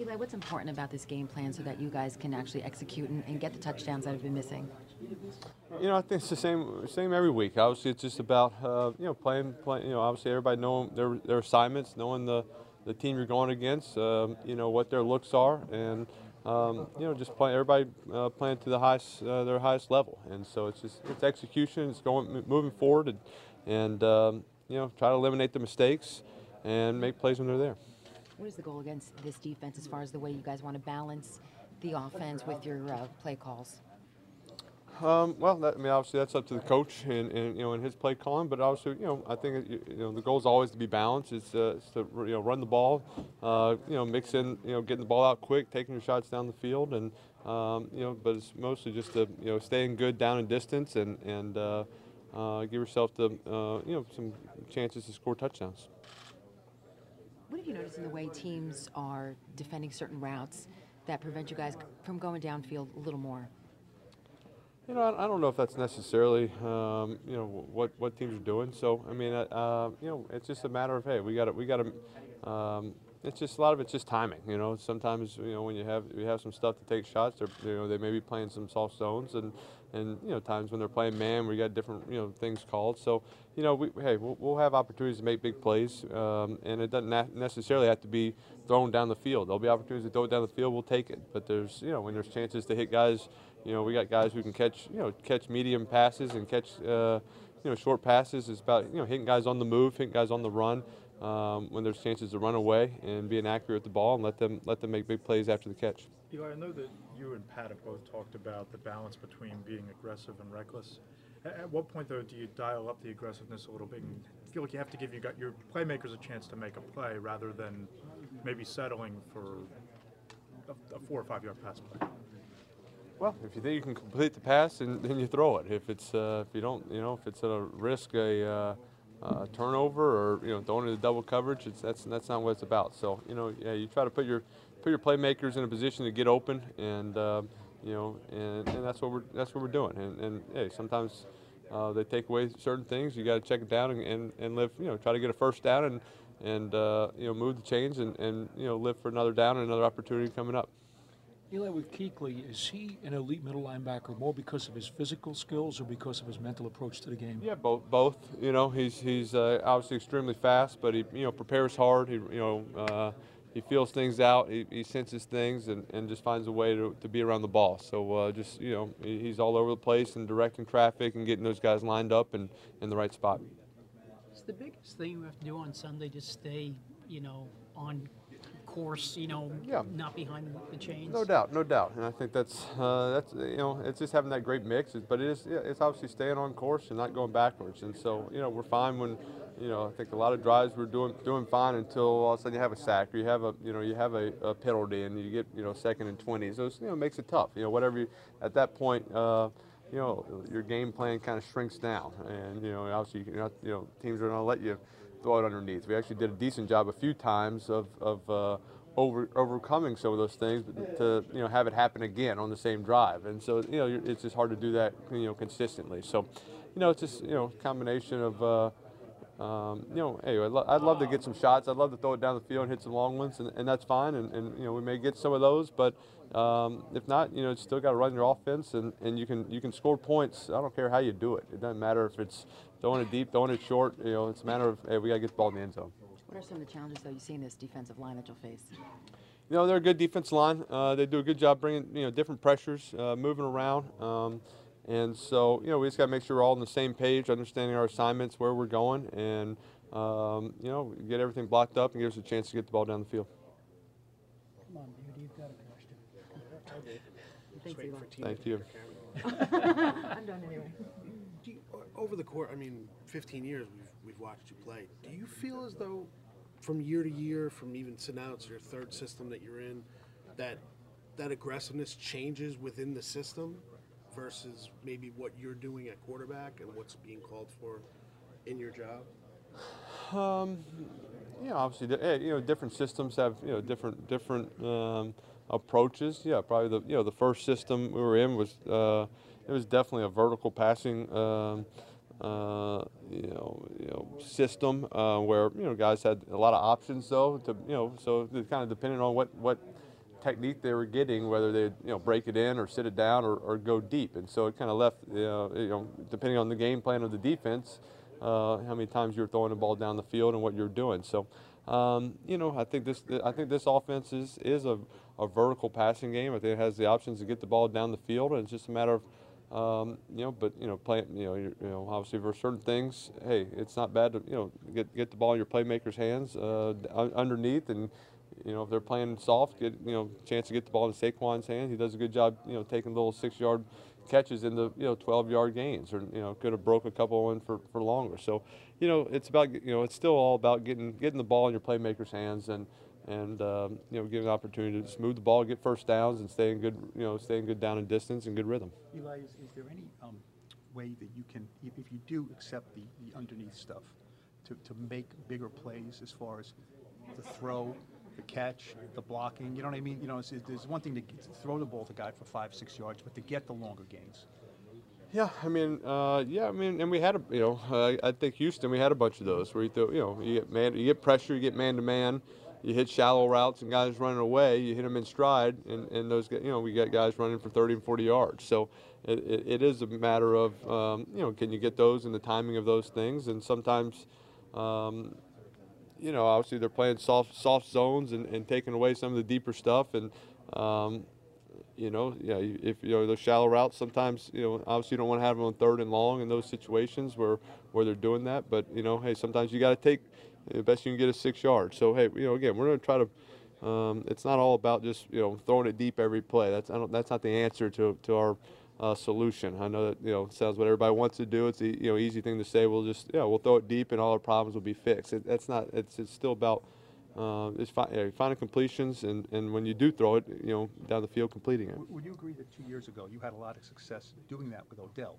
Eli, what's important about this game plan so that you guys can actually execute and, and get the touchdowns that have been missing? You know, I think it's the same same every week. Obviously, it's just about uh, you know playing, playing. You know, obviously everybody knowing their their assignments, knowing the the team you're going against. Um, you know what their looks are, and um, you know just play everybody uh, playing to the highest uh, their highest level. And so it's just it's execution. It's going moving forward, and, and um, you know try to eliminate the mistakes and make plays when they're there. What is the goal against this defense as far as the way you guys want to balance the offense with your uh, play calls? Um, well, that, I mean, obviously that's up to the coach and, and you know in his play calling. But also, you know, I think you know the goal is always to be balanced. It's, uh, it's to you know run the ball, uh, you know, mix in, you know, getting the ball out quick, taking your shots down the field, and um, you know, but it's mostly just to you know staying good down in distance and and uh, uh give yourself the uh, you know some chances to score touchdowns. What have you noticed in the way teams are defending certain routes that prevent you guys from going downfield a little more? You know, I don't know if that's necessarily, um, you know, what, what teams are doing. So, I mean, uh, uh you know, it's just a matter of, hey, we got to, we got to, um, it's just a lot of it's just timing. You know, sometimes you know when you have you have some stuff to take shots, they're, you know they may be playing some soft zones, and and you know times when they're playing man, we got different you know things called. So you know, we, hey, we'll, we'll, have opportunities to make big plays, um, and it doesn't necessarily have to be thrown down the field. There'll be opportunities to throw it down the field, we'll take it. But there's you know when there's chances to hit guys, you know we got guys who can catch you know catch medium passes and catch. Uh, you know, short passes is about you know hitting guys on the move, hitting guys on the run um, when there's chances to run away and being accurate with the ball and let them let them make big plays after the catch. Eli, I know that you and Pat have both talked about the balance between being aggressive and reckless. At what point, though, do you dial up the aggressiveness a little bit and feel like you have to give your playmakers a chance to make a play rather than maybe settling for a, a four or five yard pass play? Well, if you think you can complete the pass, then, then you throw it. If it's uh, if you don't, you know, if it's at a risk a uh, uh, turnover or you know throwing into double coverage. It's, that's that's not what it's about. So you know, yeah, you try to put your put your playmakers in a position to get open, and uh, you know, and, and that's what we're that's what we're doing. And, and hey, sometimes uh, they take away certain things. You got to check it down and, and, and live. You know, try to get a first down and and uh, you know move the chains and, and you know live for another down and another opportunity coming up. Eli, with Kuechly, is he an elite middle linebacker more because of his physical skills or because of his mental approach to the game? Yeah, both. Both. You know, he's he's uh, obviously extremely fast, but he you know prepares hard. He you know uh, he feels things out. He, he, senses things and, and just finds a way to, to be around the ball. So uh, just you know he's all over the place and directing traffic and getting those guys lined up and in the right spot. It's the biggest thing you have to do on Sunday. Just stay you know on course, you know, yeah. not behind the chains. No doubt, no doubt, and I think that's uh, that's you know it's just having that great mix. But it is it's obviously staying on course and not going backwards. And so you know we're fine when you know I think a lot of drives we're doing doing fine until all of a sudden you have a sack or you have a you know you have a, a penalty and you get you know second and twenty. So you know it makes it tough. You know whatever you at that point. Uh, you know, your game plan kind of shrinks down, and you know, obviously, you know, you know teams are going to let you throw it underneath. We actually did a decent job a few times of, of uh, over, overcoming some of those things to you know have it happen again on the same drive. And so you know it's just hard to do that you know consistently. So you know it's just you know combination of. Uh, um, you know, hey, I'd, lo I'd, love to get some shots. I'd love to throw it down the field and hit some long ones, and, and that's fine. And, and, you know, we may get some of those, but um, if not, you know, you still got to run your offense, and, and you can you can score points. I don't care how you do it. It doesn't matter if it's throwing it deep, throwing it short. You know, it's a matter of hey, we got to get the ball in the end zone. What are some of the challenges though you see in this defensive line that you'll face? You know, they're a good defense line. Uh, they do a good job bringing you know different pressures, uh, moving around. Um, and so, you know, we just got to make sure we're all on the same page, understanding our assignments, where we're going, and, um, you know, get everything blocked up and give us a chance to get the ball down the field. Come on, dude, you've got a question. Thanks, Thank you. I'm done anyway. You, over the course, I mean, 15 years we've, we've watched you play. Do you feel as though from year to year, from even so now it's your third system that you're in, that that aggressiveness changes within the system? Versus maybe what you're doing at quarterback and what's being called for in your job? Um, yeah, obviously, you know, different systems have you know different different um, approaches. Yeah, probably the you know the first system we were in was uh, it was definitely a vertical passing um, uh, you know, you know, system uh, where you know guys had a lot of options though. To you know, so kind of depended on what what technique they were getting, whether they you know break it in or sit it down or, or go deep. And so it kind of left you know, you know depending on the game plan of the defense, uh, how many times you're throwing the ball down the field and what you're doing. So. Um, you know, I think this. I think this offense is is a, a vertical passing game. I think it has the options to get the ball down the field, and it's just a matter of um, you know, but you know, play, you know, you know, obviously for certain things, hey, it's not bad to you know get get the ball in your playmakers' hands uh, underneath, and you know if they're playing soft, get you know chance to get the ball in Saquon's hands. He does a good job, you know, taking little six-yard catches in the you know 12-yard gains, or you know could have broke a couple in for for longer. So, you know, it's about you know it's still all about getting getting the ball in your playmakers' hands and and um, you know give an opportunity to smooth the ball, get first downs, and stay in good you know stay in good down and distance and good rhythm. Eli, is, is there any um, way that you can, if you do accept the, the underneath stuff, to, to make bigger plays as far as the throw, the catch, the blocking? You know what I mean? You know, it's, it's, there's one thing to, throw the ball to guy for five, six yards, but to get the longer gains. Yeah, I mean, uh, yeah, I mean, and we had a, you know, uh, I think Houston, we had a bunch of those where you throw, you know, you get man, you get pressure, you get man to man, you hit shallow routes and guys running away, you hit them in stride, and, and those, you know, we got guys running for 30 and 40 yards. So it, it, it is a matter of, um, you know, can you get those and the timing of those things, and sometimes, um, you know, obviously they're playing soft soft zones and, and taking away some of the deeper stuff, and um, you know, yeah, if you know those shallow routes, sometimes you know, obviously you don't want to have them on third and long in those situations where where they're doing that. But you know, hey, sometimes you got to take the best you can get is six yards. So hey, you know, again, we're going to try to. Um, it's not all about just you know throwing it deep every play. That's that's not the answer to to our uh, solution. I know that you know sounds what everybody wants to do. It's a you know easy thing to say. We'll just yeah we'll throw it deep and all our problems will be fixed. It, that's not. It's it's still about. Uh, it's fi- yeah, finding completions, and, and when you do throw it, you know, down the field, completing it. Would you agree that two years ago you had a lot of success doing that with Odell?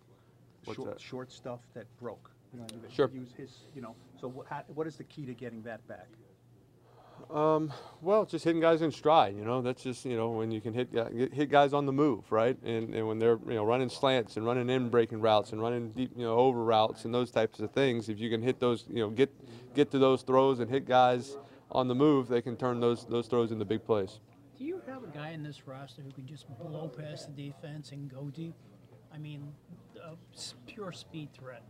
What's short, that? short stuff that broke. You know, Sure. Use his, you know. So what, how, what is the key to getting that back? Um, well, just hitting guys in stride. You know, that's just you know when you can hit hit guys on the move, right? And and when they're you know running slants and running in breaking routes and running deep you know over routes and those types of things. If you can hit those, you know, get get to those throws and hit guys on the move, they can turn those those throws into big plays. Do you have a guy in this roster who can just blow past the defense and go deep? I mean, a pure speed threat.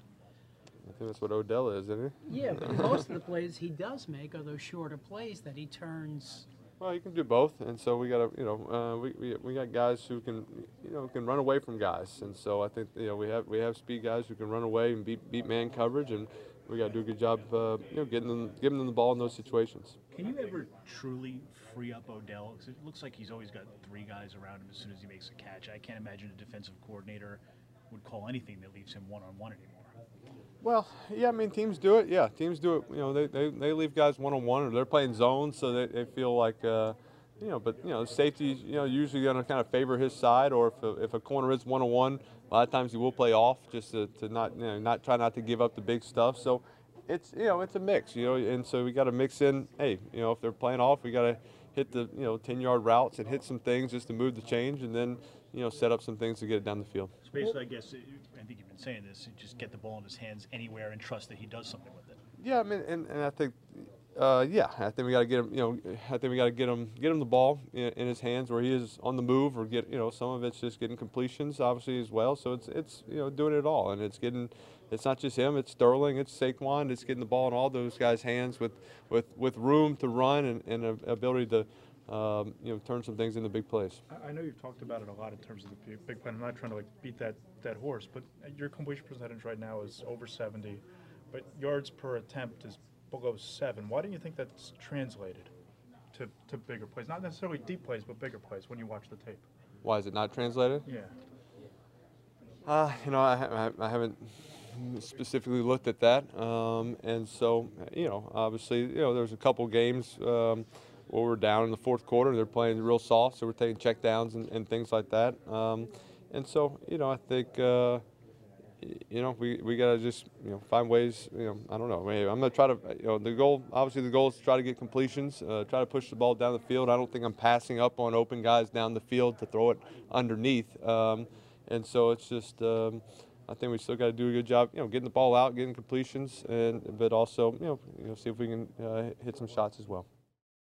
I think that's what Odell is, isn't he? Yeah, but most of the plays he does make are those shorter plays that he turns. Well, you can do both, and so we got to, you know, uh, we, we, we got guys who can, you know, can run away from guys, and so I think you know we have we have speed guys who can run away and beat beat man coverage, and we got to do a good job, uh, you know, getting them giving them the ball in those situations. Can you ever truly free up Odell? Because it looks like he's always got three guys around him as soon as he makes a catch. I can't imagine a defensive coordinator would call anything that leaves him one on one anymore. Well, yeah, I mean teams do it. Yeah, teams do it. You know, they, they, they leave guys one on one, or they're playing zones, so they, they feel like, uh, you know, but you know, safety, you know, usually going to kind of favor his side, or if a, if a corner is one on one, a lot of times he will play off just to, to not you know not try not to give up the big stuff. So it's you know it's a mix, you know, and so we got to mix in. Hey, you know, if they're playing off, we got to hit the you know 10 yard routes and hit some things just to move the change, and then you know set up some things to get it down the field. So basically, I guess, I think you've been saying this, just get the ball in his hands anywhere and trust that he does something with it. Yeah, I mean, and, and I think, uh, yeah, I think we got to get him. You know, I think we got to get him get him the ball in, in his hands where he is on the move, or get you know some of it's just getting completions, obviously as well. So it's it's you know doing it all, and it's getting. It's not just him. It's Sterling. It's Saquon. It's getting the ball in all those guys' hands with with with room to run and, and a ability to. Um, you know, turn some things into big plays. I, I know you've talked about it a lot in terms of the big, plan. I'm not trying to like beat that, that horse, but your completion percentage right now is over 70, but yards per attempt is below seven. Why don't you think that's translated to, to bigger plays? Not necessarily deep plays, but bigger plays when you watch the tape. Why is it not translated? Yeah. Uh, you know, I, ha- I haven't specifically looked at that, um, and so you know, obviously, you know, there's a couple games um, where we're down in the fourth quarter. They're playing real soft, so we're taking check downs and, and things like that. Um, and so, you know, I think. Uh, you know, we, we gotta just you know find ways. You know, I don't know. Maybe I'm gonna try to. You know, the goal obviously the goal is to try to get completions, uh, try to push the ball down the field. I don't think I'm passing up on open guys down the field to throw it underneath. Um, and so it's just, um, I think we still got to do a good job, you know, getting the ball out, getting completions, and but also, you know, you know, see if we can uh, hit some shots as well.